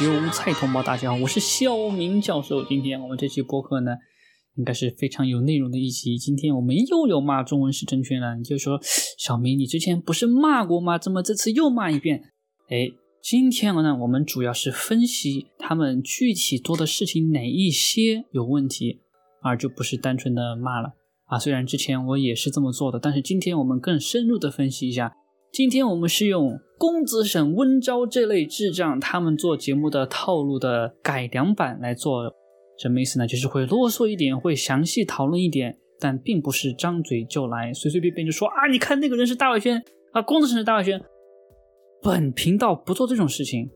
韭菜同胞，大家好，我是肖明教授。今天我们这期播客呢，应该是非常有内容的一期。今天我们又有骂中文是正确了，你就说小明，你之前不是骂过吗？怎么这次又骂一遍？哎，今天呢，我们主要是分析他们具体做的事情哪一些有问题，而就不是单纯的骂了啊。虽然之前我也是这么做的，但是今天我们更深入的分析一下。今天我们是用公子沈、温昭这类智障他们做节目的套路的改良版来做，什么意思呢？就是会啰嗦一点，会详细讨论一点，但并不是张嘴就来，随随便便就说啊，你看那个人是大外宣啊，公子沈是大外宣。本频道不做这种事情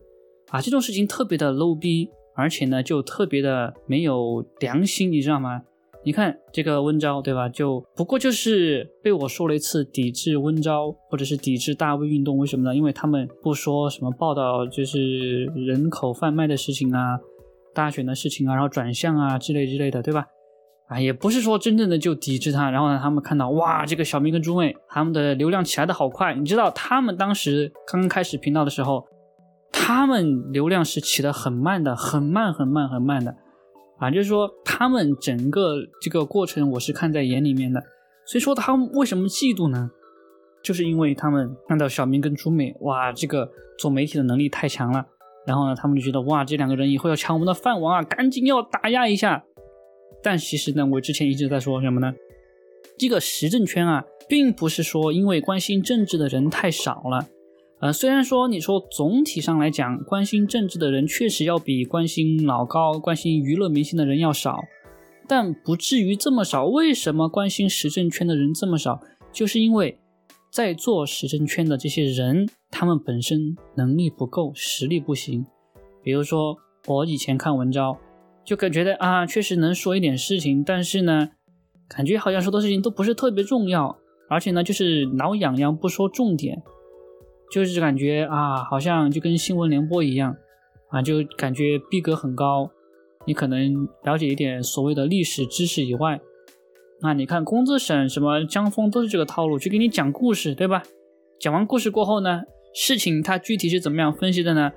啊，这种事情特别的 low 逼，而且呢就特别的没有良心，你知道吗？你看这个温昭，对吧？就不过就是被我说了一次抵制温昭，或者是抵制大 V 运动，为什么呢？因为他们不说什么报道，就是人口贩卖的事情啊，大选的事情啊，然后转向啊之类之类的，对吧？啊，也不是说真正的就抵制他，然后呢，他们看到哇，这个小明跟朱妹他们的流量起来的好快，你知道他们当时刚刚开始频道的时候，他们流量是起的很慢的，很慢很慢很慢的。啊，就是说他们整个这个过程我是看在眼里面的，所以说他们为什么嫉妒呢？就是因为他们看到小明跟朱美，哇，这个做媒体的能力太强了，然后呢，他们就觉得哇，这两个人以后要抢我们的饭碗啊，赶紧要打压一下。但其实呢，我之前一直在说什么呢？这个时政圈啊，并不是说因为关心政治的人太少了。呃，虽然说你说总体上来讲，关心政治的人确实要比关心老高、关心娱乐明星的人要少，但不至于这么少。为什么关心时政圈的人这么少？就是因为在做时政圈的这些人，他们本身能力不够，实力不行。比如说我以前看文章，就感觉得啊，确实能说一点事情，但是呢，感觉好像说的事情都不是特别重要，而且呢，就是挠痒痒不说重点。就是感觉啊，好像就跟新闻联播一样啊，就感觉逼格很高。你可能了解一点所谓的历史知识以外，那你看工资省什么江峰都是这个套路，去给你讲故事，对吧？讲完故事过后呢，事情它具体是怎么样分析的呢？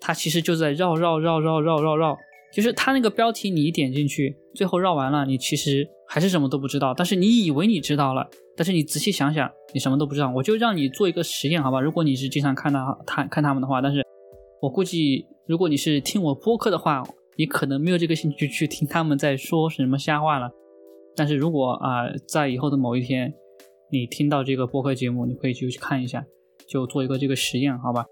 它其实就在绕绕绕绕绕绕绕，就是它那个标题你一点进去，最后绕完了，你其实还是什么都不知道，但是你以为你知道了。但是你仔细想想，你什么都不知道，我就让你做一个实验，好吧？如果你是经常看到他看他们的话，但是我估计，如果你是听我播客的话，你可能没有这个兴趣去听他们在说什么瞎话了。但是如果啊，在以后的某一天，你听到这个播客节目，你可以去去看一下，就做一个这个实验，好吧？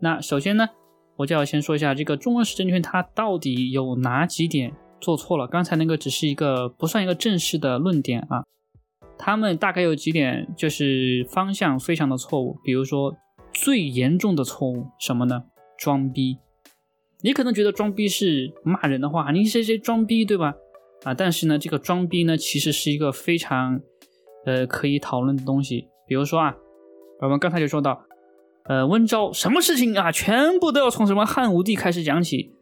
那首先呢，我就要先说一下这个中文式证券它到底有哪几点做错了。刚才那个只是一个不算一个正式的论点啊。他们大概有几点，就是方向非常的错误。比如说，最严重的错误什么呢？装逼。你可能觉得装逼是骂人的话，你谁谁装逼，对吧？啊，但是呢，这个装逼呢，其实是一个非常，呃，可以讨论的东西。比如说啊，我们刚才就说到，呃，温昭什么事情啊，全部都要从什么汉武帝开始讲起。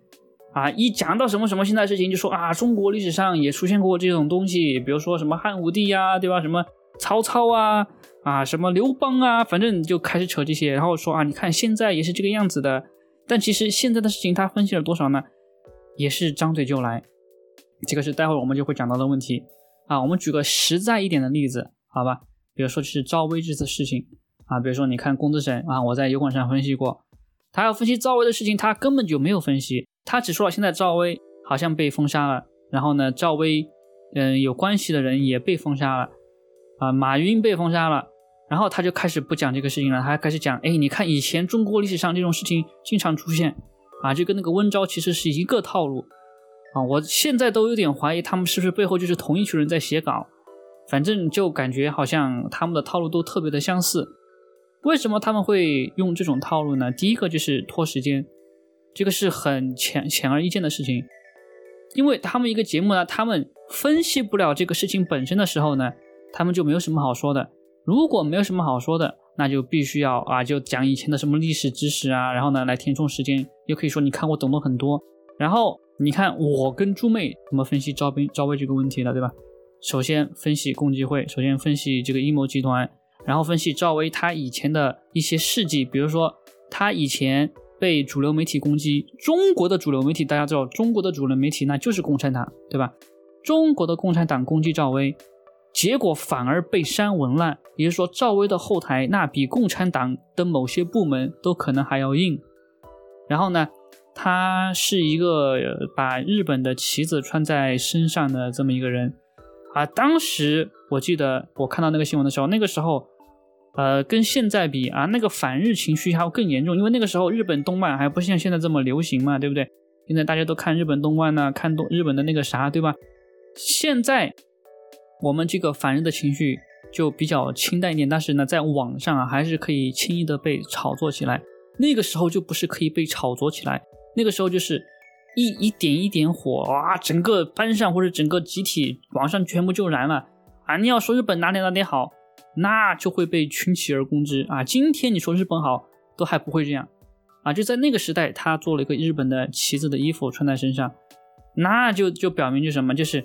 啊，一讲到什么什么现在事情，就说啊，中国历史上也出现过这种东西，比如说什么汉武帝呀，对吧？什么曹操啊，啊，什么刘邦啊，反正就开始扯这些，然后说啊，你看现在也是这个样子的。但其实现在的事情他分析了多少呢？也是张嘴就来，这个是待会儿我们就会讲到的问题啊。我们举个实在一点的例子，好吧？比如说就是赵薇这次事情啊，比如说你看公子沈啊，我在油管上分析过，他要分析赵薇的事情，他根本就没有分析。他只说了现在赵薇好像被封杀了，然后呢，赵薇，嗯，有关系的人也被封杀了，啊，马云被封杀了，然后他就开始不讲这个事情了，他开始讲，哎，你看以前中国历史上这种事情经常出现，啊，就跟那个温昭其实是一个套路，啊，我现在都有点怀疑他们是不是背后就是同一群人在写稿，反正就感觉好像他们的套路都特别的相似，为什么他们会用这种套路呢？第一个就是拖时间。这个是很显显而易见的事情，因为他们一个节目呢，他们分析不了这个事情本身的时候呢，他们就没有什么好说的。如果没有什么好说的，那就必须要啊，就讲以前的什么历史知识啊，然后呢来填充时间，又可以说你看我懂得很多。然后你看我跟朱妹怎么分析赵斌赵薇这个问题的，对吧？首先分析共济会，首先分析这个阴谋集团，然后分析赵薇她以前的一些事迹，比如说她以前。被主流媒体攻击。中国的主流媒体，大家知道，中国的主流媒体那就是共产党，对吧？中国的共产党攻击赵薇，结果反而被删文了。也就是说，赵薇的后台那比共产党的某些部门都可能还要硬。然后呢，他是一个把日本的旗子穿在身上的这么一个人啊。当时我记得我看到那个新闻的时候，那个时候。呃，跟现在比啊，那个反日情绪还要更严重，因为那个时候日本动漫还不像现在这么流行嘛，对不对？现在大家都看日本动漫呢，看动日本的那个啥，对吧？现在我们这个反日的情绪就比较清淡一点，但是呢，在网上啊，还是可以轻易的被炒作起来。那个时候就不是可以被炒作起来，那个时候就是一一点一点火啊，整个班上或者整个集体网上全部就燃了啊！你要说日本哪里哪里好。那就会被群起而攻之啊！今天你说日本好，都还不会这样啊！就在那个时代，他做了一个日本的旗子的衣服穿在身上，那就就表明就什么，就是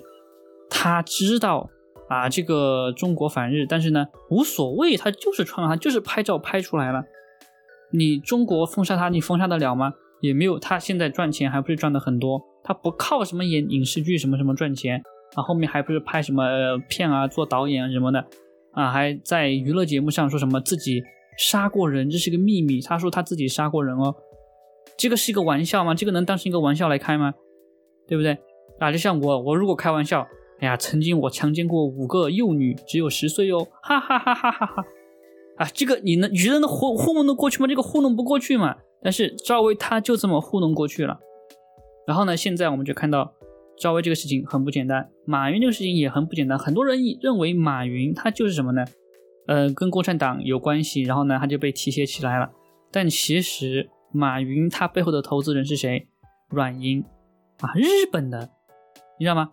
他知道啊，这个中国反日，但是呢无所谓，他就是穿了，他就是拍照拍出来了。你中国封杀他，你封杀得了吗？也没有，他现在赚钱还不是赚的很多，他不靠什么演影视剧什么什么赚钱啊，后面还不是拍什么片啊，做导演什么的。啊，还在娱乐节目上说什么自己杀过人，这是个秘密。他说他自己杀过人哦，这个是一个玩笑吗？这个能当成一个玩笑来开吗？对不对？啊，就像我，我如果开玩笑，哎呀，曾经我强奸过五个幼女，只有十岁哦，哈哈哈哈哈哈！啊，这个你能愚人能糊糊弄得过去吗？这个糊弄不过去嘛。但是赵薇他就这么糊弄过去了。然后呢，现在我们就看到。赵薇这个事情很不简单，马云这个事情也很不简单。很多人认为马云他就是什么呢？呃，跟共产党有关系，然后呢他就被提携起来了。但其实马云他背后的投资人是谁？软银啊，日本的，你知道吗？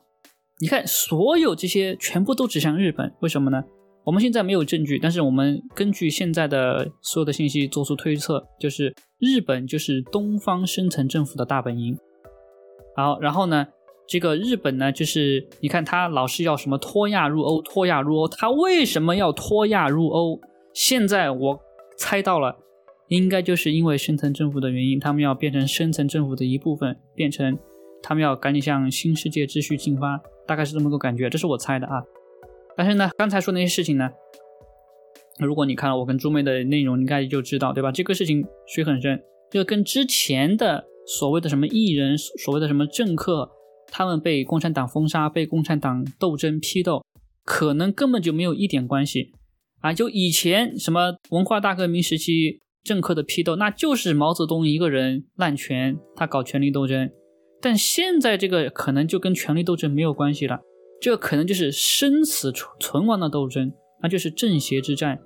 你看所有这些全部都指向日本，为什么呢？我们现在没有证据，但是我们根据现在的所有的信息做出推测，就是日本就是东方深层政府的大本营。好，然后呢？这个日本呢，就是你看他老是要什么脱亚入欧，脱亚入欧，他为什么要脱亚入欧？现在我猜到了，应该就是因为深层政府的原因，他们要变成深层政府的一部分，变成他们要赶紧向新世界秩序进发，大概是这么个感觉，这是我猜的啊。但是呢，刚才说那些事情呢，如果你看了我跟朱妹的内容，应该就知道，对吧？这个事情水很深，就跟之前的所谓的什么艺人，所谓的什么政客。他们被共产党封杀，被共产党斗争批斗，可能根本就没有一点关系啊！就以前什么文化大革命时期政客的批斗，那就是毛泽东一个人滥权，他搞权力斗争。但现在这个可能就跟权力斗争没有关系了，这可能就是生死存存亡的斗争，那就是正邪之战，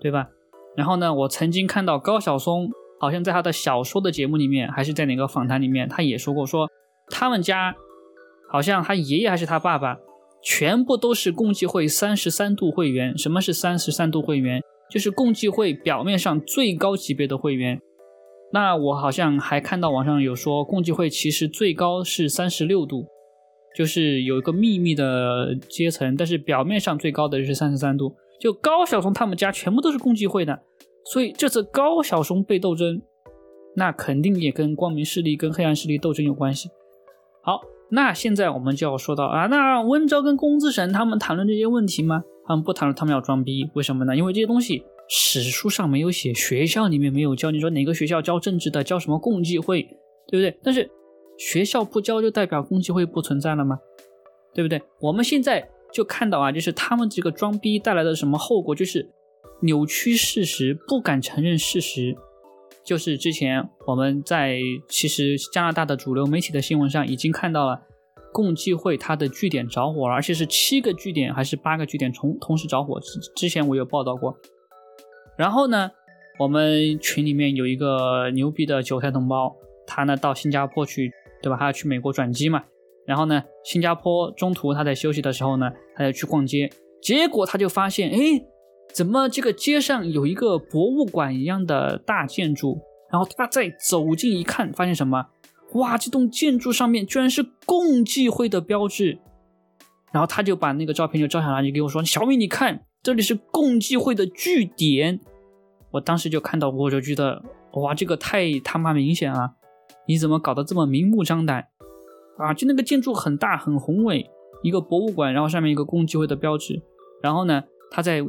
对吧？然后呢，我曾经看到高晓松好像在他的小说的节目里面，还是在哪个访谈里面，他也说过说。他们家好像他爷爷还是他爸爸，全部都是共济会三十三度会员。什么是三十三度会员？就是共济会表面上最高级别的会员。那我好像还看到网上有说，共济会其实最高是三十六度，就是有一个秘密的阶层，但是表面上最高的就是三十三度。就高晓松他们家全部都是共济会的，所以这次高晓松被斗争，那肯定也跟光明势力跟黑暗势力斗争有关系。好，那现在我们就要说到啊，那温州跟龚自省他们谈论这些问题吗？他们不谈论，他们要装逼，为什么呢？因为这些东西史书上没有写，学校里面没有教。你说哪个学校教政治的，教什么共济会，对不对？但是学校不教，就代表共济会不存在了吗？对不对？我们现在就看到啊，就是他们这个装逼带来的什么后果，就是扭曲事实，不敢承认事实。就是之前我们在其实加拿大的主流媒体的新闻上已经看到了，共济会它的据点着火了，而且是七个据点还是八个据点同同时着火。之之前我有报道过。然后呢，我们群里面有一个牛逼的韭菜同胞，他呢到新加坡去，对吧？他要去美国转机嘛。然后呢，新加坡中途他在休息的时候呢，他要去逛街，结果他就发现，哎。怎么这个街上有一个博物馆一样的大建筑？然后他再走近一看，发现什么？哇，这栋建筑上面居然是共济会的标志。然后他就把那个照片就照下来，就给我说：“小米，你看，这里是共济会的据点。”我当时就看到，我就觉得哇，这个太他妈明显了，你怎么搞得这么明目张胆啊？就那个建筑很大很宏伟，一个博物馆，然后上面一个共济会的标志，然后呢，他在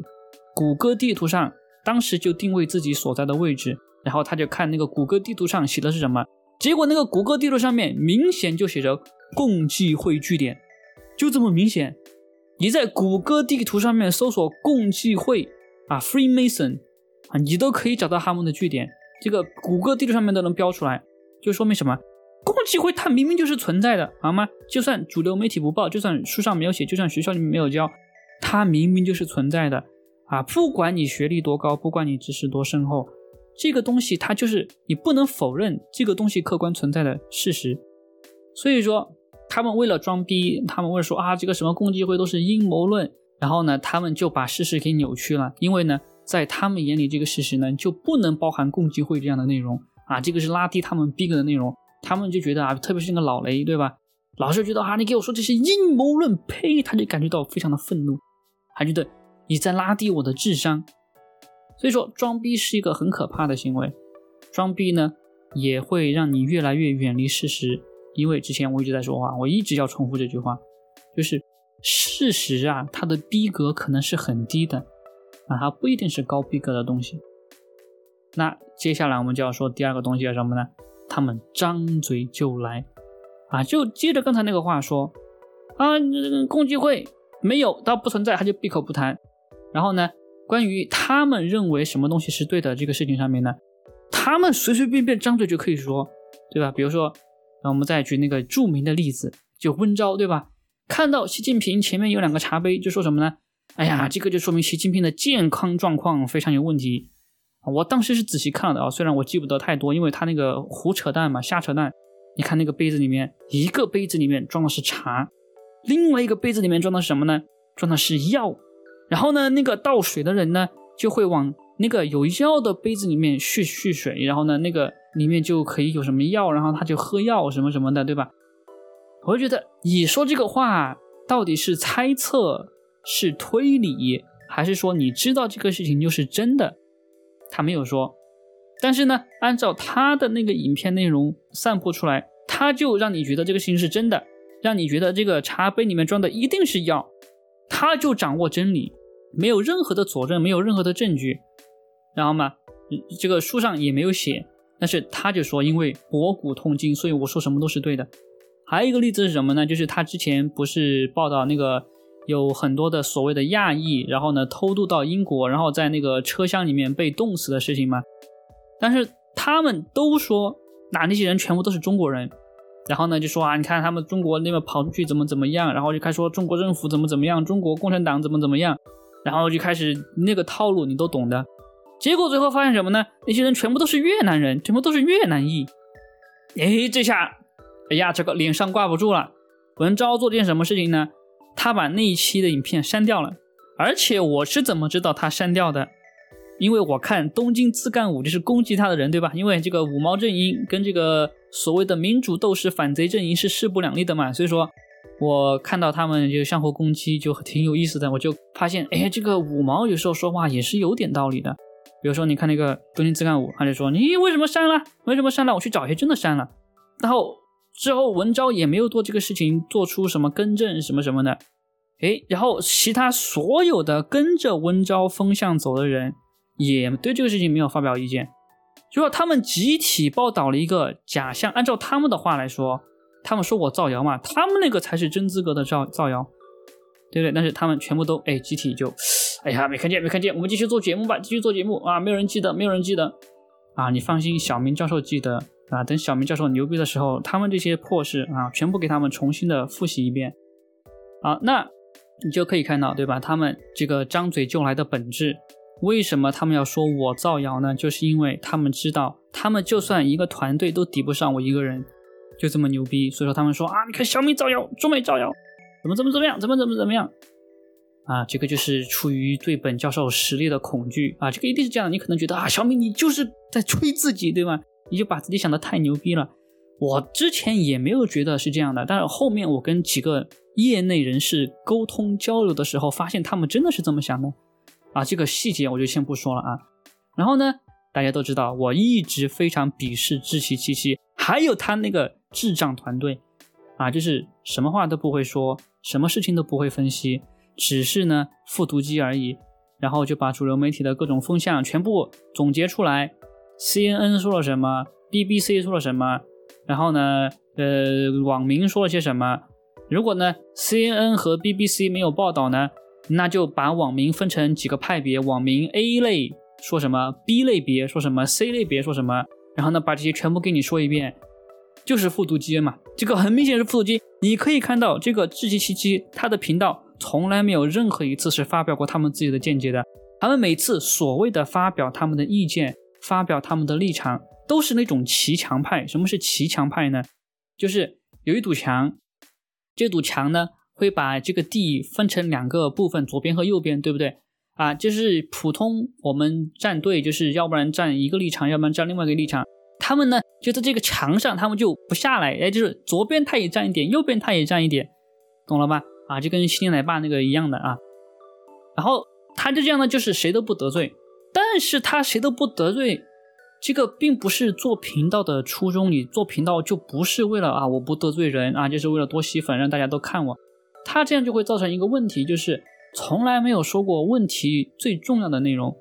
谷歌地图上当时就定位自己所在的位置，然后他就看那个谷歌地图上写的是什么，结果那个谷歌地图上面明显就写着共济会据点，就这么明显。你在谷歌地图上面搜索共济会啊，Freemason 啊，你都可以找到他们的据点。这个谷歌地图上面都能标出来，就说明什么？共济会它明明就是存在的，好吗？就算主流媒体不报，就算书上没有写，就算学校里面没有教，它明明就是存在的啊！不管你学历多高，不管你知识多深厚，这个东西它就是你不能否认这个东西客观存在的事实。所以说。他们为了装逼，他们为了说啊，这个什么共济会都是阴谋论，然后呢，他们就把事实给扭曲了。因为呢，在他们眼里，这个事实呢就不能包含共济会这样的内容啊，这个是拉低他们逼格的内容。他们就觉得啊，特别是那个老雷，对吧？老是觉得啊，你给我说这些阴谋论，呸！他就感觉到非常的愤怒，还觉得你在拉低我的智商。所以说，装逼是一个很可怕的行为，装逼呢也会让你越来越远离事实。因为之前我一直在说话，我一直要重复这句话，就是事实啊，它的逼格可能是很低的，啊，它不一定是高逼格的东西。那接下来我们就要说第二个东西是什么呢？他们张嘴就来，啊，就接着刚才那个话说，啊，共济会没有，它不存在，他就闭口不谈。然后呢，关于他们认为什么东西是对的这个事情上面呢，他们随随便便张嘴就可以说，对吧？比如说。那我们再举那个著名的例子，就温昭，对吧？看到习近平前面有两个茶杯，就说什么呢？哎呀，这个就说明习近平的健康状况非常有问题。我当时是仔细看了的啊，虽然我记不得太多，因为他那个胡扯淡嘛，瞎扯淡。你看那个杯子里面，一个杯子里面装的是茶，另外一个杯子里面装的是什么呢？装的是药。然后呢，那个倒水的人呢，就会往那个有药的杯子里面蓄蓄水，然后呢，那个。里面就可以有什么药，然后他就喝药什么什么的，对吧？我就觉得你说这个话到底是猜测、是推理，还是说你知道这个事情就是真的？他没有说。但是呢，按照他的那个影片内容散布出来，他就让你觉得这个事情是真的，让你觉得这个茶杯里面装的一定是药，他就掌握真理，没有任何的佐证，没有任何的证据，然后嘛，这个书上也没有写。但是他就说，因为博古通今，所以我说什么都是对的。还有一个例子是什么呢？就是他之前不是报道那个有很多的所谓的亚裔，然后呢偷渡到英国，然后在那个车厢里面被冻死的事情吗？但是他们都说，那那些人全部都是中国人。然后呢就说啊，你看他们中国那边跑出去怎么怎么样，然后就开始说中国政府怎么怎么样，中国共产党怎么怎么样，然后就开始那个套路，你都懂的。结果最后发现什么呢？那些人全部都是越南人，全部都是越南裔。哎，这下，哎呀，这个脸上挂不住了。文昭做件什么事情呢？他把那一期的影片删掉了。而且我是怎么知道他删掉的？因为我看东京自干五就是攻击他的人，对吧？因为这个五毛阵营跟这个所谓的民主斗士反贼阵营是势不两立的嘛，所以说我看到他们就相互攻击，就挺有意思的。我就发现，哎，这个五毛有时候说话也是有点道理的。比如说，你看那个东京自干五，他就说你为什么删了？为什么删了？我去找一下，真的删了。然后之后文昭也没有做这个事情，做出什么更正什么什么的。哎，然后其他所有的跟着文昭风向走的人，也对这个事情没有发表意见，就说他们集体报道了一个假象。按照他们的话来说，他们说我造谣嘛，他们那个才是真资格的造造谣，对不对？但是他们全部都哎，集体就。哎呀，没看见，没看见，我们继续做节目吧，继续做节目啊！没有人记得，没有人记得啊！你放心，小明教授记得啊。等小明教授牛逼的时候，他们这些破事啊，全部给他们重新的复习一遍。啊，那你就可以看到，对吧？他们这个张嘴就来的本质，为什么他们要说我造谣呢？就是因为他们知道，他们就算一个团队都抵不上我一个人，就这么牛逼。所以说他们说啊，你看小米造谣，中美造谣，怎么怎么怎么样，怎么怎么怎么样。啊，这个就是出于对本教授实力的恐惧啊，这个一定是这样的。你可能觉得啊，小米你就是在吹自己，对吗？你就把自己想的太牛逼了。我之前也没有觉得是这样的，但是后面我跟几个业内人士沟通交流的时候，发现他们真的是这么想的。啊，这个细节我就先不说了啊。然后呢，大家都知道，我一直非常鄙视志奇七七，还有他那个智障团队，啊，就是什么话都不会说，什么事情都不会分析，只是呢复读机而已，然后就把主流媒体的各种风向全部总结出来，CNN 说了什么，BBC 说了什么，然后呢，呃，网民说了些什么。如果呢，CNN 和 BBC 没有报道呢，那就把网民分成几个派别，网民 A 类说什么，B 类别说什么，C 类别说什么，然后呢，把这些全部给你说一遍，就是复读机嘛。这个很明显是复读机，你可以看到这个智奇七七他的频道从来没有任何一次是发表过他们自己的见解的，他们每次所谓的发表他们的意见，发表他们的立场，都是那种骑墙派。什么是骑墙派呢？就是有一堵墙。这堵墙呢，会把这个地分成两个部分，左边和右边，对不对？啊，就是普通我们站队，就是要不然站一个立场，要不然站另外一个立场。他们呢，就在这个墙上，他们就不下来，哎，就是左边他也站一点，右边他也站一点，懂了吧？啊，就跟青年奶爸那个一样的啊。然后他就这样呢，就是谁都不得罪，但是他谁都不得罪。这个并不是做频道的初衷，你做频道就不是为了啊，我不得罪人啊，就是为了多吸粉，让大家都看我。他这样就会造成一个问题，就是从来没有说过问题最重要的内容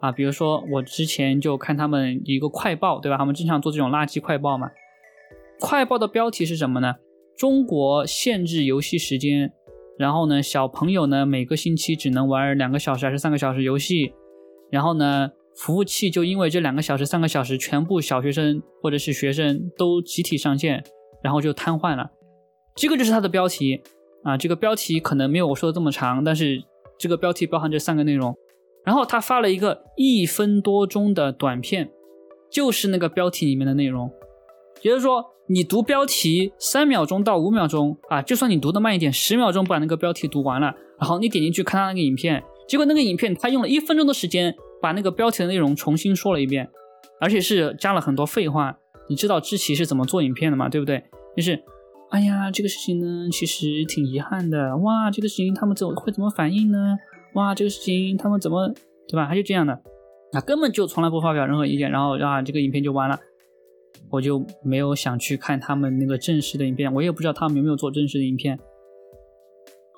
啊。比如说我之前就看他们一个快报，对吧？他们经常做这种垃圾快报嘛。快报的标题是什么呢？中国限制游戏时间，然后呢，小朋友呢每个星期只能玩两个小时还是三个小时游戏，然后呢。服务器就因为这两个小时、三个小时，全部小学生或者是学生都集体上线，然后就瘫痪了。这个就是它的标题啊，这个标题可能没有我说的这么长，但是这个标题包含这三个内容。然后他发了一个一分多钟的短片，就是那个标题里面的内容。也就是说，你读标题三秒钟到五秒钟啊，就算你读的慢一点，十秒钟把那个标题读完了，然后你点进去看他那个影片，结果那个影片他用了一分钟的时间。把那个标题的内容重新说了一遍，而且是加了很多废话。你知道知奇是怎么做影片的吗？对不对？就是，哎呀，这个事情呢，其实挺遗憾的。哇，这个事情他们怎会怎么反应呢？哇，这个事情他们怎么，对吧？他就这样的，那根本就从来不发表任何意见，然后啊，这个影片就完了。我就没有想去看他们那个正式的影片，我也不知道他们有没有做正式的影片。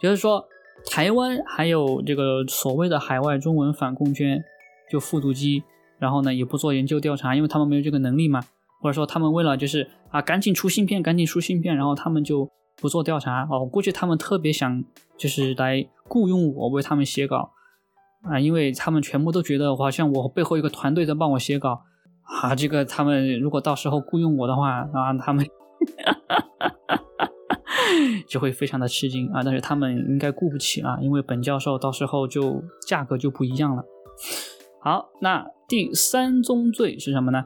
就是说，台湾还有这个所谓的海外中文反共圈。就复读机，然后呢也不做研究调查，因为他们没有这个能力嘛，或者说他们为了就是啊赶紧出芯片，赶紧出芯片，然后他们就不做调查哦。估计他们特别想就是来雇佣我为他们写稿啊，因为他们全部都觉得好像我背后一个团队在帮我写稿啊。这个他们如果到时候雇佣我的话啊，他们 就会非常的吃惊啊。但是他们应该雇不起啊，因为本教授到时候就价格就不一样了。好，那第三宗罪是什么呢？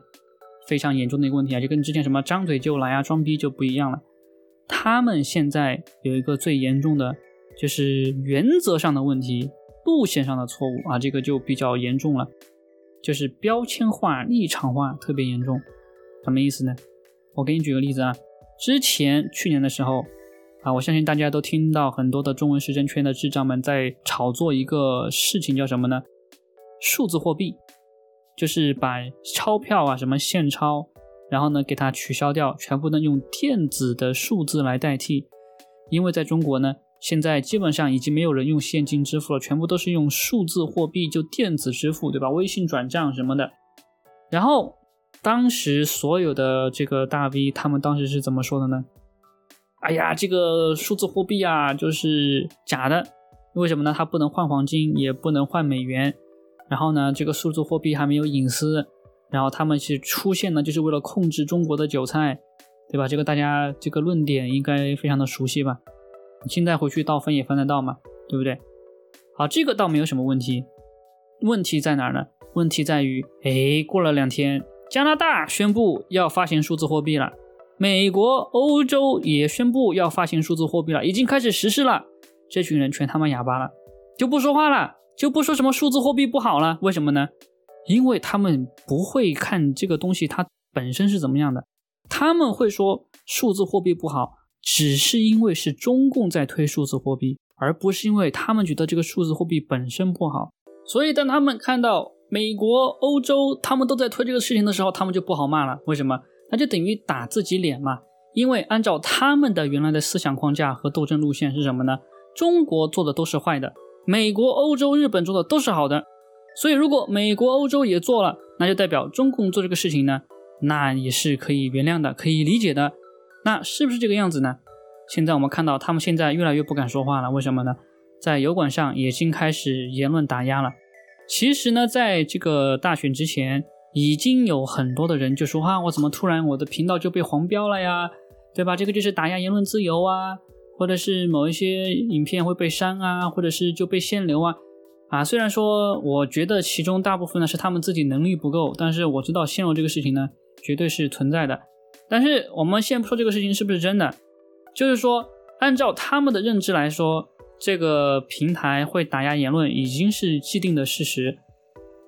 非常严重的一个问题啊，就跟之前什么张嘴就来啊、装逼就不一样了。他们现在有一个最严重的，就是原则上的问题、路线上的错误啊，这个就比较严重了，就是标签化、立场化特别严重。什么意思呢？我给你举个例子啊，之前去年的时候啊，我相信大家都听到很多的中文时政圈的智障们在炒作一个事情，叫什么呢？数字货币就是把钞票啊，什么现钞，然后呢给它取消掉，全部呢用电子的数字来代替。因为在中国呢，现在基本上已经没有人用现金支付了，全部都是用数字货币，就电子支付，对吧？微信转账什么的。然后当时所有的这个大 V 他们当时是怎么说的呢？哎呀，这个数字货币啊，就是假的。为什么呢？它不能换黄金，也不能换美元。然后呢，这个数字货币还没有隐私，然后他们是出现呢，就是为了控制中国的韭菜，对吧？这个大家这个论点应该非常的熟悉吧？你现在回去倒分也分得到嘛，对不对？好，这个倒没有什么问题。问题在哪儿呢？问题在于，哎，过了两天，加拿大宣布要发行数字货币了，美国、欧洲也宣布要发行数字货币了，已经开始实施了。这群人全他妈哑巴了，就不说话了。就不说什么数字货币不好了，为什么呢？因为他们不会看这个东西它本身是怎么样的，他们会说数字货币不好，只是因为是中共在推数字货币，而不是因为他们觉得这个数字货币本身不好。所以当他们看到美国、欧洲他们都在推这个事情的时候，他们就不好骂了。为什么？那就等于打自己脸嘛。因为按照他们的原来的思想框架和斗争路线是什么呢？中国做的都是坏的，美国、欧洲、日本做的都是好的。所以如果美国、欧洲也做了，那就代表中共做这个事情呢，那也是可以原谅的，可以理解的。那是不是这个样子呢？现在我们看到他们现在越来越不敢说话了，为什么呢？在油管上已经开始言论打压了。其实呢，在这个大选之前，已经有很多的人就说啊，我怎么突然我的频道就被黄标了呀？对吧？这个就是打压言论自由啊，或者是某一些影片会被删啊，或者是就被限流啊，啊，虽然说我觉得其中大部分呢是他们自己能力不够，但是我知道限流这个事情呢绝对是存在的。但是我们先不说这个事情是不是真的，就是说按照他们的认知来说，这个平台会打压言论已经是既定的事实。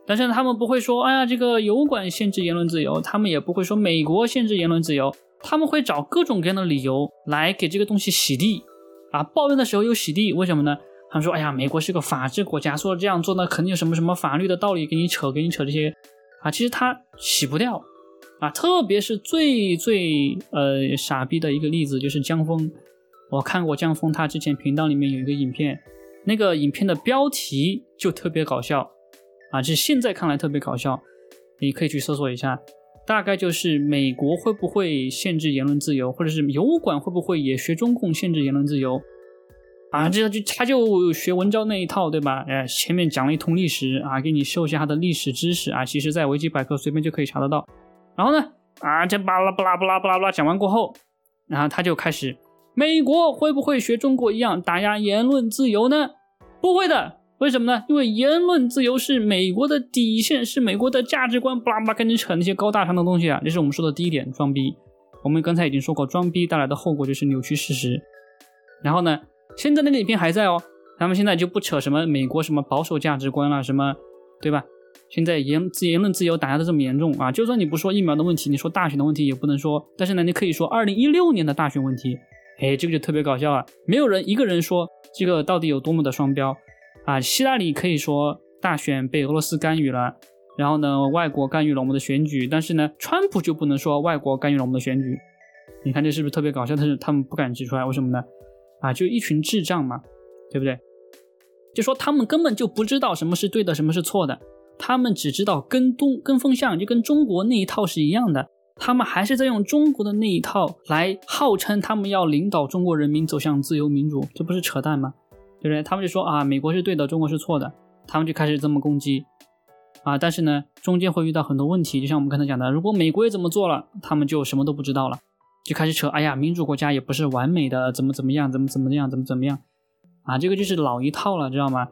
但是他们不会说，哎呀，这个油管限制言论自由，他们也不会说美国限制言论自由。他们会找各种各样的理由来给这个东西洗地，啊，抱怨的时候又洗地，为什么呢？他们说，哎呀，美国是个法治国家，说这样做呢，肯定有什么什么法律的道理，给你扯，给你扯这些，啊，其实他洗不掉，啊，特别是最最呃傻逼的一个例子就是江峰，我看过江峰他之前频道里面有一个影片，那个影片的标题就特别搞笑，啊，就现在看来特别搞笑，你可以去搜索一下。大概就是美国会不会限制言论自由，或者是油管会不会也学中共限制言论自由啊？这就他就学文章那一套，对吧？哎，前面讲了一通历史啊，给你秀一下他的历史知识啊，其实在维基百科随便就可以查得到。然后呢，啊，这巴拉巴拉巴拉巴拉巴拉讲完过后，然后他就开始，美国会不会学中国一样打压言论自由呢？不会的。为什么呢？因为言论自由是美国的底线，是美国的价值观。巴拉巴拉，赶紧扯那些高大上的东西啊！这是我们说的第一点，装逼。我们刚才已经说过，装逼带来的后果就是扭曲事实。然后呢，现在那个影片还在哦，他们现在就不扯什么美国什么保守价值观了，什么对吧？现在言言论自由打压的这么严重啊！就算你不说疫苗的问题，你说大选的问题也不能说。但是呢，你可以说二零一六年的大选问题，哎，这个就特别搞笑啊！没有人一个人说这个到底有多么的双标。啊，希拉里可以说大选被俄罗斯干预了，然后呢，外国干预了我们的选举，但是呢，川普就不能说外国干预了我们的选举。你看这是不是特别搞笑？但是他们不敢指出来，为什么呢？啊，就一群智障嘛，对不对？就说他们根本就不知道什么是对的，什么是错的，他们只知道跟东跟风向，就跟中国那一套是一样的，他们还是在用中国的那一套来号称他们要领导中国人民走向自由民主，这不是扯淡吗？对不对？他们就说啊，美国是对的，中国是错的，他们就开始这么攻击啊。但是呢，中间会遇到很多问题，就像我们刚才讲的，如果美国也这么做了，他们就什么都不知道了，就开始扯。哎呀，民主国家也不是完美的，怎么怎么样，怎么怎么样，怎么怎么样啊？这个就是老一套了，知道吗？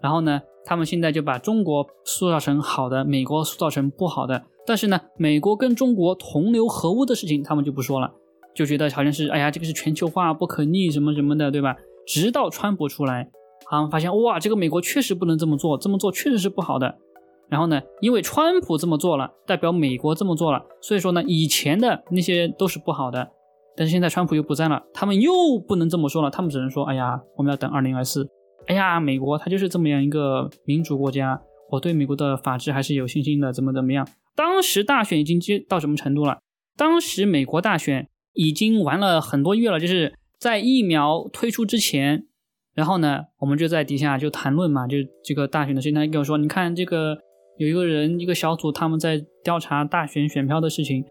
然后呢，他们现在就把中国塑造成好的，美国塑造成不好的。但是呢，美国跟中国同流合污的事情，他们就不说了，就觉得好像是哎呀，这个是全球化不可逆什么什么的，对吧？直到川普出来，他们发现哇，这个美国确实不能这么做，这么做确实是不好的。然后呢，因为川普这么做了，代表美国这么做了，所以说呢，以前的那些都是不好的。但是现在川普又不在了，他们又不能这么说了，他们只能说，哎呀，我们要等二零二四。哎呀，美国它就是这么样一个民主国家，我对美国的法治还是有信心的，怎么怎么样？当时大选已经接到什么程度了？当时美国大选已经玩了很多月了，就是。在疫苗推出之前，然后呢，我们就在底下就谈论嘛，就这个大选的事情。他跟我说：“你看这个有一个人一个小组，他们在调查大选选票的事情。”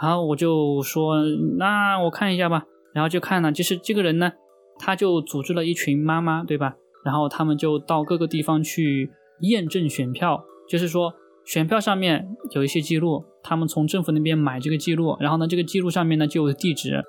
然后我就说：“那我看一下吧。”然后就看了，就是这个人呢，他就组织了一群妈妈，对吧？然后他们就到各个地方去验证选票，就是说选票上面有一些记录，他们从政府那边买这个记录，然后呢，这个记录上面呢就有地址。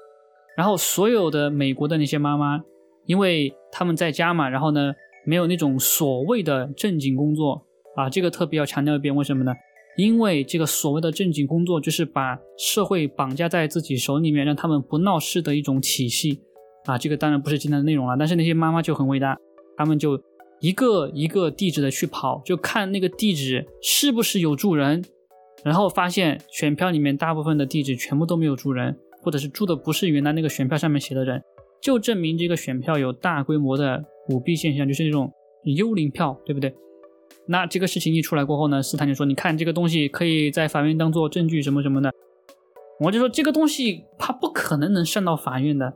然后所有的美国的那些妈妈，因为他们在家嘛，然后呢，没有那种所谓的正经工作啊，这个特别要强调一遍，为什么呢？因为这个所谓的正经工作，就是把社会绑架在自己手里面，让他们不闹事的一种体系啊。这个当然不是今天的内容了，但是那些妈妈就很伟大，他们就一个一个地址的去跑，就看那个地址是不是有住人，然后发现选票里面大部分的地址全部都没有住人。或者是住的不是原来那个选票上面写的人，就证明这个选票有大规模的舞弊现象，就是那种幽灵票，对不对？那这个事情一出来过后呢，斯坦就说：“你看这个东西可以在法院当做证据什么什么的。”我就说这个东西它不可能能上到法院的。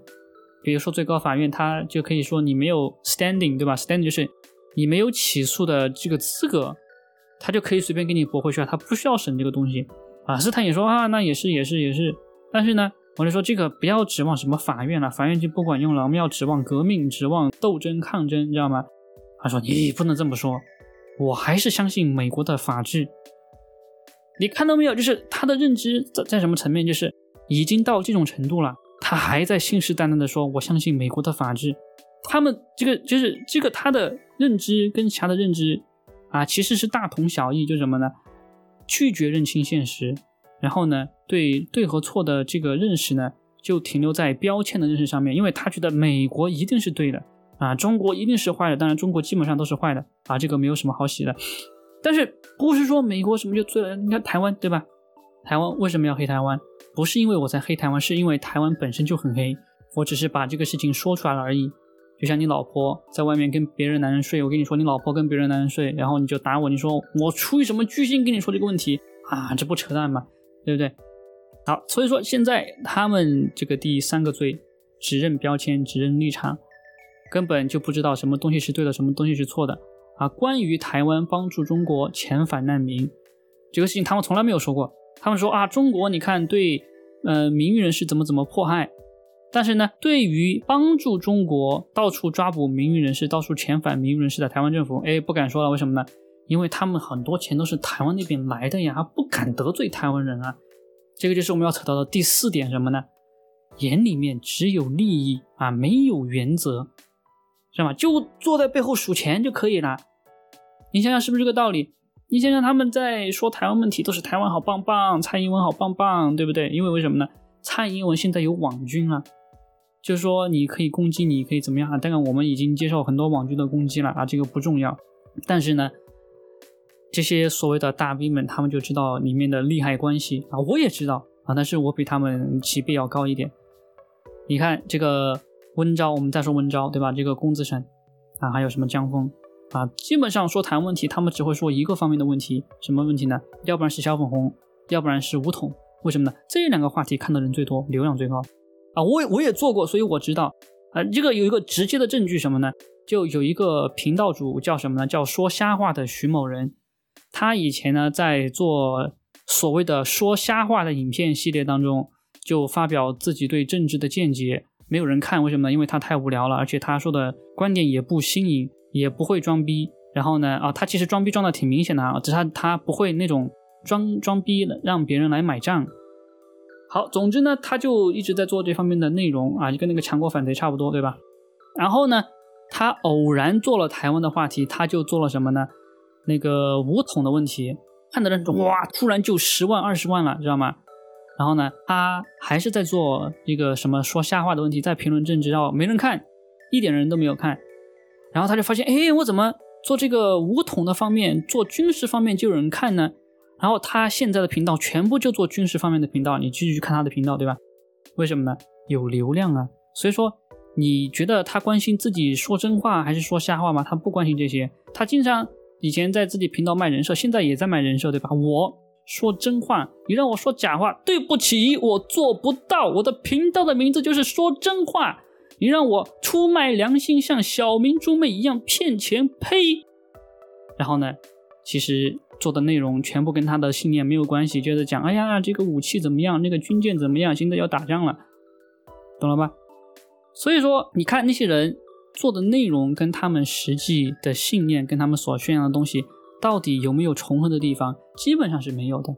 比如说最高法院，他就可以说你没有 standing，对吧？standing 就是你没有起诉的这个资格，他就可以随便给你驳回去啊，他不需要审这个东西啊。斯坦也说啊，那也是也是也是，但是呢，我就说这个不要指望什么法院了，法院就不管用了，我们要指望革命，指望斗争抗争，你知道吗？他说你不能这么说，我还是相信美国的法治。你看到没有？就是他的认知在在什么层面，就是已经到这种程度了。他还在信誓旦旦的说：“我相信美国的法治。”他们这个就是这个他的认知跟其他的认知啊，其实是大同小异，就什么呢？拒绝认清现实，然后呢，对对和错的这个认识呢，就停留在标签的认识上面，因为他觉得美国一定是对的啊，中国一定是坏的。当然，中国基本上都是坏的啊，这个没有什么好洗的。但是不是说美国什么就对了？你看台湾对吧？台湾为什么要黑台湾？不是因为我在黑台湾，是因为台湾本身就很黑。我只是把这个事情说出来了而已。就像你老婆在外面跟别人男人睡，我跟你说你老婆跟别人男人睡，然后你就打我，你说我出于什么居心跟你说这个问题啊？这不扯淡吗？对不对？好，所以说现在他们这个第三个罪，只认标签，只认立场，根本就不知道什么东西是对的，什么东西是错的啊。关于台湾帮助中国遣返难民这个事情，他们从来没有说过。他们说啊，中国你看对，呃，名誉人士怎么怎么迫害，但是呢，对于帮助中国到处抓捕名誉人士、到处遣返名誉人士的台湾政府，哎，不敢说了，为什么呢？因为他们很多钱都是台湾那边来的呀，不敢得罪台湾人啊。这个就是我们要扯到的第四点什么呢？眼里面只有利益啊，没有原则，是吧？就坐在背后数钱就可以了。你想想是不是这个道理？你想想，他们在说台湾问题，都是台湾好棒棒，蔡英文好棒棒，对不对？因为为什么呢？蔡英文现在有网军了，就是说你可以攻击，你可以怎么样啊？当然，我们已经接受很多网军的攻击了啊，这个不重要。但是呢，这些所谓的大 V 们，他们就知道里面的利害关系啊，我也知道啊，但是我比他们级别要高一点。你看这个温昭，我们再说温昭，对吧？这个龚自成啊，还有什么江峰？啊，基本上说谈问题，他们只会说一个方面的问题，什么问题呢？要不然是小粉红，要不然是武统。为什么呢？这两个话题看的人最多，流量最高。啊，我我也做过，所以我知道。啊，这个有一个直接的证据什么呢？就有一个频道主叫什么呢？叫说瞎话的徐某人。他以前呢在做所谓的说瞎话的影片系列当中，就发表自己对政治的见解，没有人看，为什么呢？因为他太无聊了，而且他说的观点也不新颖。也不会装逼，然后呢，啊，他其实装逼装的挺明显的啊，只是他他不会那种装装逼让别人来买账。好，总之呢，他就一直在做这方面的内容啊，就跟那个强国反贼差不多，对吧？然后呢，他偶然做了台湾的话题，他就做了什么呢？那个武统的问题，看的人哇，突然就十万二十万了，知道吗？然后呢，他还是在做一个什么说瞎话的问题，在评论政治，然后没人看，一点人都没有看。然后他就发现，哎，我怎么做这个武统的方面，做军事方面就有人看呢？然后他现在的频道全部就做军事方面的频道，你继续去看他的频道，对吧？为什么呢？有流量啊！所以说，你觉得他关心自己说真话还是说瞎话吗？他不关心这些，他经常以前在自己频道卖人设，现在也在卖人设，对吧？我说真话，你让我说假话，对不起，我做不到。我的频道的名字就是说真话。你让我出卖良心，像小明猪妹一样骗钱？呸！然后呢，其实做的内容全部跟他的信念没有关系，就是讲，哎呀，这个武器怎么样，那个军舰怎么样，现在要打仗了，懂了吧？所以说，你看那些人做的内容跟他们实际的信念，跟他们所宣扬的东西，到底有没有重合的地方？基本上是没有的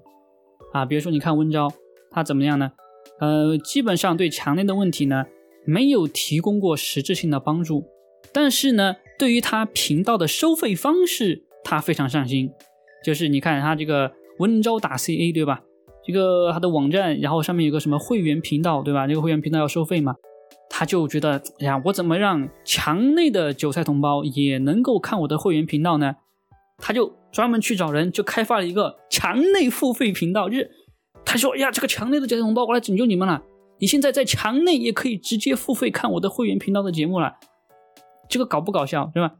啊。比如说，你看温昭，他怎么样呢？呃，基本上对墙内的问题呢。没有提供过实质性的帮助，但是呢，对于他频道的收费方式，他非常上心。就是你看他这个温州打 CA 对吧？这个他的网站，然后上面有个什么会员频道对吧？这个会员频道要收费嘛？他就觉得，哎呀，我怎么让墙内的韭菜同胞也能够看我的会员频道呢？他就专门去找人，就开发了一个墙内付费频道。就是他说，哎呀，这个墙内的韭菜同胞，我来拯救你们了。你现在在墙内也可以直接付费看我的会员频道的节目了，这个搞不搞笑，对吧？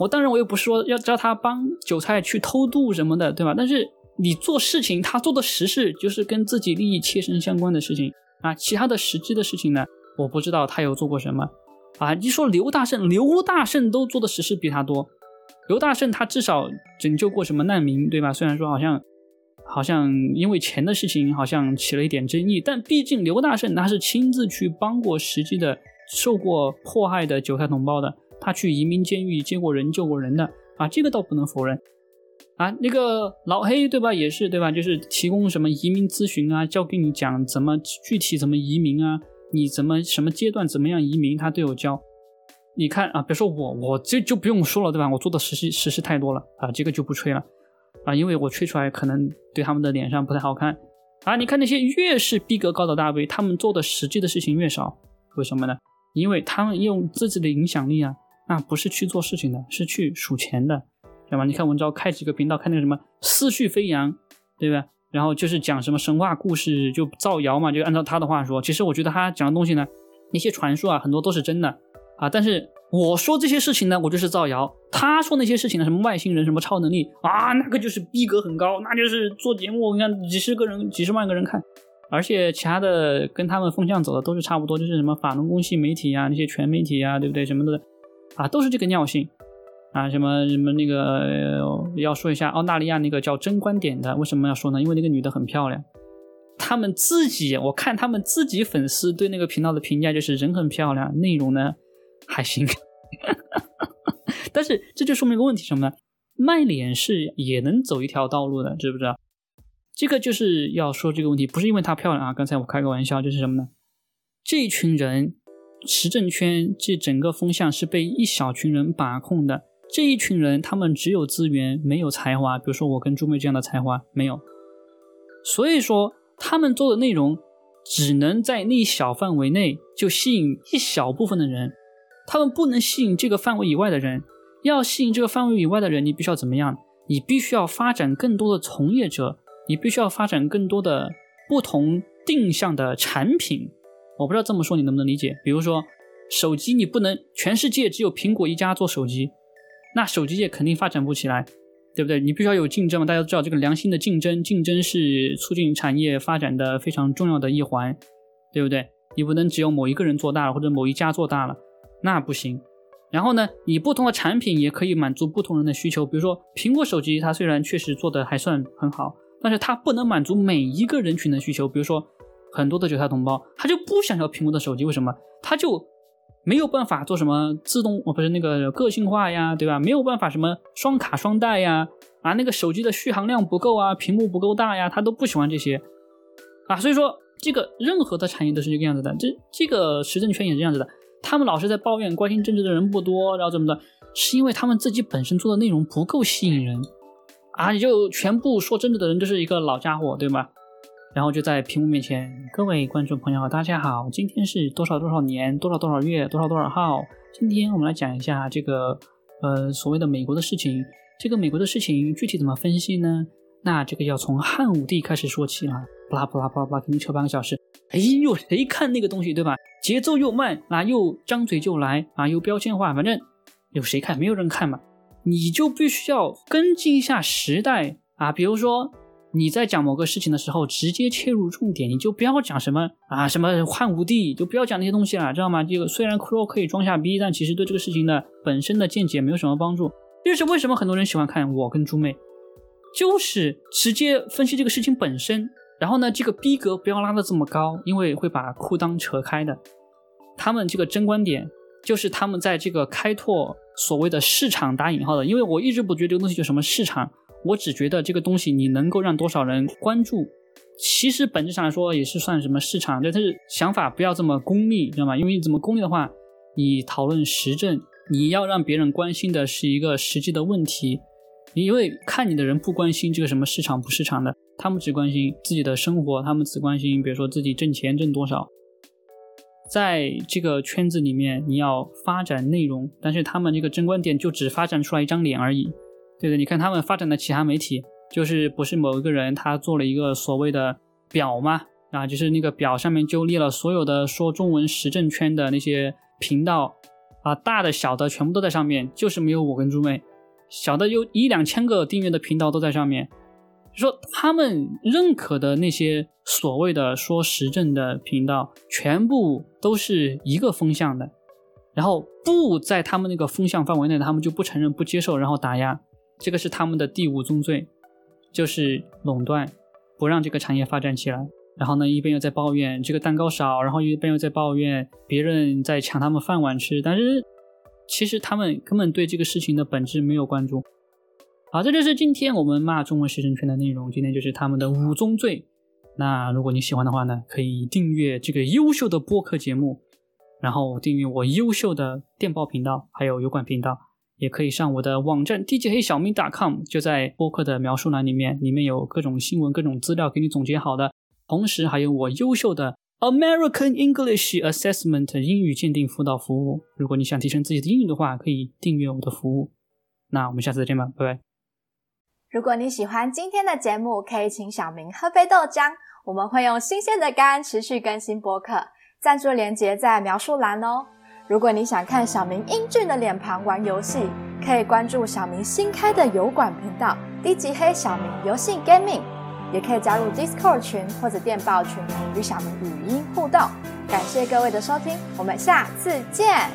我当然我又不是说要叫他帮韭菜去偷渡什么的，对吧？但是你做事情，他做的实事就是跟自己利益切身相关的事情啊，其他的实际的事情呢，我不知道他有做过什么啊。一说刘大胜，刘大胜都做的实事比他多。刘大胜他至少拯救过什么难民，对吧？虽然说好像好像因为钱的事情好像起了一点争议，但毕竟刘大胜他是亲自去帮过实际的受过迫害的韭菜同胞的，他去移民监狱接过人救过人的啊，这个倒不能否认啊。那个老黑对吧，也是对吧？就是提供什么移民咨询啊，教给你讲怎么具体怎么移民啊，你怎么什么阶段怎么样移民，他都有教。你看啊，比如说我，我这就不用说了，对吧？我做的实习实事太多了啊，这个就不吹了啊，因为我吹出来可能对他们的脸上不太好看啊。你看那些越是逼格高的大 V，他们做的实际的事情越少，为什么呢？因为他们用自己的影响力啊，那不是去做事情的，是去数钱的，对吧？你看文昭开几个频道，看那个什么思绪飞扬，对吧？然后就是讲什么神话故事，就造谣嘛，就按照他的话说，其实我觉得他讲的东西呢，那些传说啊，很多都是真的。啊！但是我说这些事情呢，我就是造谣。他说那些事情呢，什么外星人、什么超能力啊，那个就是逼格很高，那就是做节目，你看几十个人、几十万个人看，而且其他的跟他们风向走的都是差不多，就是什么法轮功系媒体啊，那些全媒体啊，对不对？什么的啊，都是这个尿性啊！什么什么那个要说一下澳大利亚那个叫真观点的，为什么要说呢？因为那个女的很漂亮。他们自己，我看他们自己粉丝对那个频道的评价就是人很漂亮，内容呢。还行，但是这就说明一个问题什么呢？卖脸是也能走一条道路的，知不知道？这个就是要说这个问题，不是因为她漂亮啊。刚才我开个玩笑，就是什么呢？这群人，时政圈这整个风向是被一小群人把控的。这一群人，他们只有资源，没有才华。比如说我跟朱妹这样的才华没有，所以说他们做的内容只能在那一小范围内就吸引一小部分的人。他们不能吸引这个范围以外的人，要吸引这个范围以外的人，你必须要怎么样？你必须要发展更多的从业者，你必须要发展更多的不同定向的产品。我不知道这么说你能不能理解？比如说手机，你不能全世界只有苹果一家做手机，那手机业肯定发展不起来，对不对？你必须要有竞争嘛，大家都知道这个良心的竞争，竞争是促进产业发展的非常重要的一环，对不对？你不能只有某一个人做大了，或者某一家做大了。那不行，然后呢，你不同的产品也可以满足不同人的需求。比如说苹果手机，它虽然确实做的还算很好，但是它不能满足每一个人群的需求。比如说很多的韭菜同胞，他就不想要苹果的手机，为什么？他就没有办法做什么自动，哦，不是那个个性化呀，对吧？没有办法什么双卡双待呀，啊，那个手机的续航量不够啊，屏幕不够大呀，他都不喜欢这些啊。所以说，这个任何的产业都是这个样子的，这这个时政圈也是这样子的。他们老是在抱怨关心政治的人不多，然后怎么的？是因为他们自己本身做的内容不够吸引人啊！你就全部说政治的人就是一个老家伙，对吧？然后就在屏幕面前，各位观众朋友，大家好，今天是多少多少年，多少多少月，多少多少号？今天我们来讲一下这个呃所谓的美国的事情。这个美国的事情具体怎么分析呢？那这个要从汉武帝开始说起了，巴拉巴拉巴拉巴拉，肯定扯半个小时。哎呦，谁看那个东西，对吧？节奏又慢啊，又张嘴就来啊，又标签化，反正有谁看？没有人看嘛。你就必须要跟进一下时代啊。比如说你在讲某个事情的时候，直接切入重点，你就不要讲什么啊什么汉武帝，就不要讲那些东西了，知道吗？这个虽然 CRO 可以装下逼，但其实对这个事情的本身的见解没有什么帮助。这是为什么很多人喜欢看我跟猪妹，就是直接分析这个事情本身。然后呢，这个逼格不要拉的这么高，因为会把裤裆扯开的。他们这个真观点，就是他们在这个开拓所谓的市场打引号的。因为我一直不觉得这个东西叫什么市场，我只觉得这个东西你能够让多少人关注，其实本质上来说也是算什么市场。对，但是想法不要这么功利，知道吗？因为你怎么功利的话，你讨论时政，你要让别人关心的是一个实际的问题。因为看你的人不关心这个什么市场不市场的，他们只关心自己的生活，他们只关心比如说自己挣钱挣多少，在这个圈子里面你要发展内容，但是他们这个争观点就只发展出来一张脸而已，对的？你看他们发展的其他媒体，就是不是某一个人他做了一个所谓的表嘛，啊，就是那个表上面就列了所有的说中文时政圈的那些频道。啊，大的小的全部都在上面，就是没有我跟猪妹。小的有一两千个订阅的频道都在上面，说他们认可的那些所谓的说时政的频道，全部都是一个风向的，然后不在他们那个风向范围内，他们就不承认、不接受，然后打压，这个是他们的第五宗罪，就是垄断，不让这个产业发展起来。然后呢，一边又在抱怨这个蛋糕少，然后一边又在抱怨别人在抢他们饭碗吃，但是。其实他们根本对这个事情的本质没有关注。好，这就是今天我们骂中文时政圈的内容。今天就是他们的五宗罪。那如果你喜欢的话呢，可以订阅这个优秀的播客节目，然后订阅我优秀的电报频道，还有油管频道，也可以上我的网站 DJ 黑小明 .com，就在播客的描述栏里面，里面有各种新闻、各种资料给你总结好的，同时还有我优秀的。American English Assessment 英语鉴定辅导服务。如果你想提升自己的英语的话，可以订阅我的服务。那我们下次再见吧，拜拜。如果你喜欢今天的节目，可以请小明喝杯豆浆。我们会用新鲜的肝持续更新播客，赞助链接在描述栏哦。如果你想看小明英俊的脸庞玩游戏，可以关注小明新开的油管频道“低级黑小明游戏 Gaming”。也可以加入 Discord 群或者电报群，与小明语音互动。感谢各位的收听，我们下次见。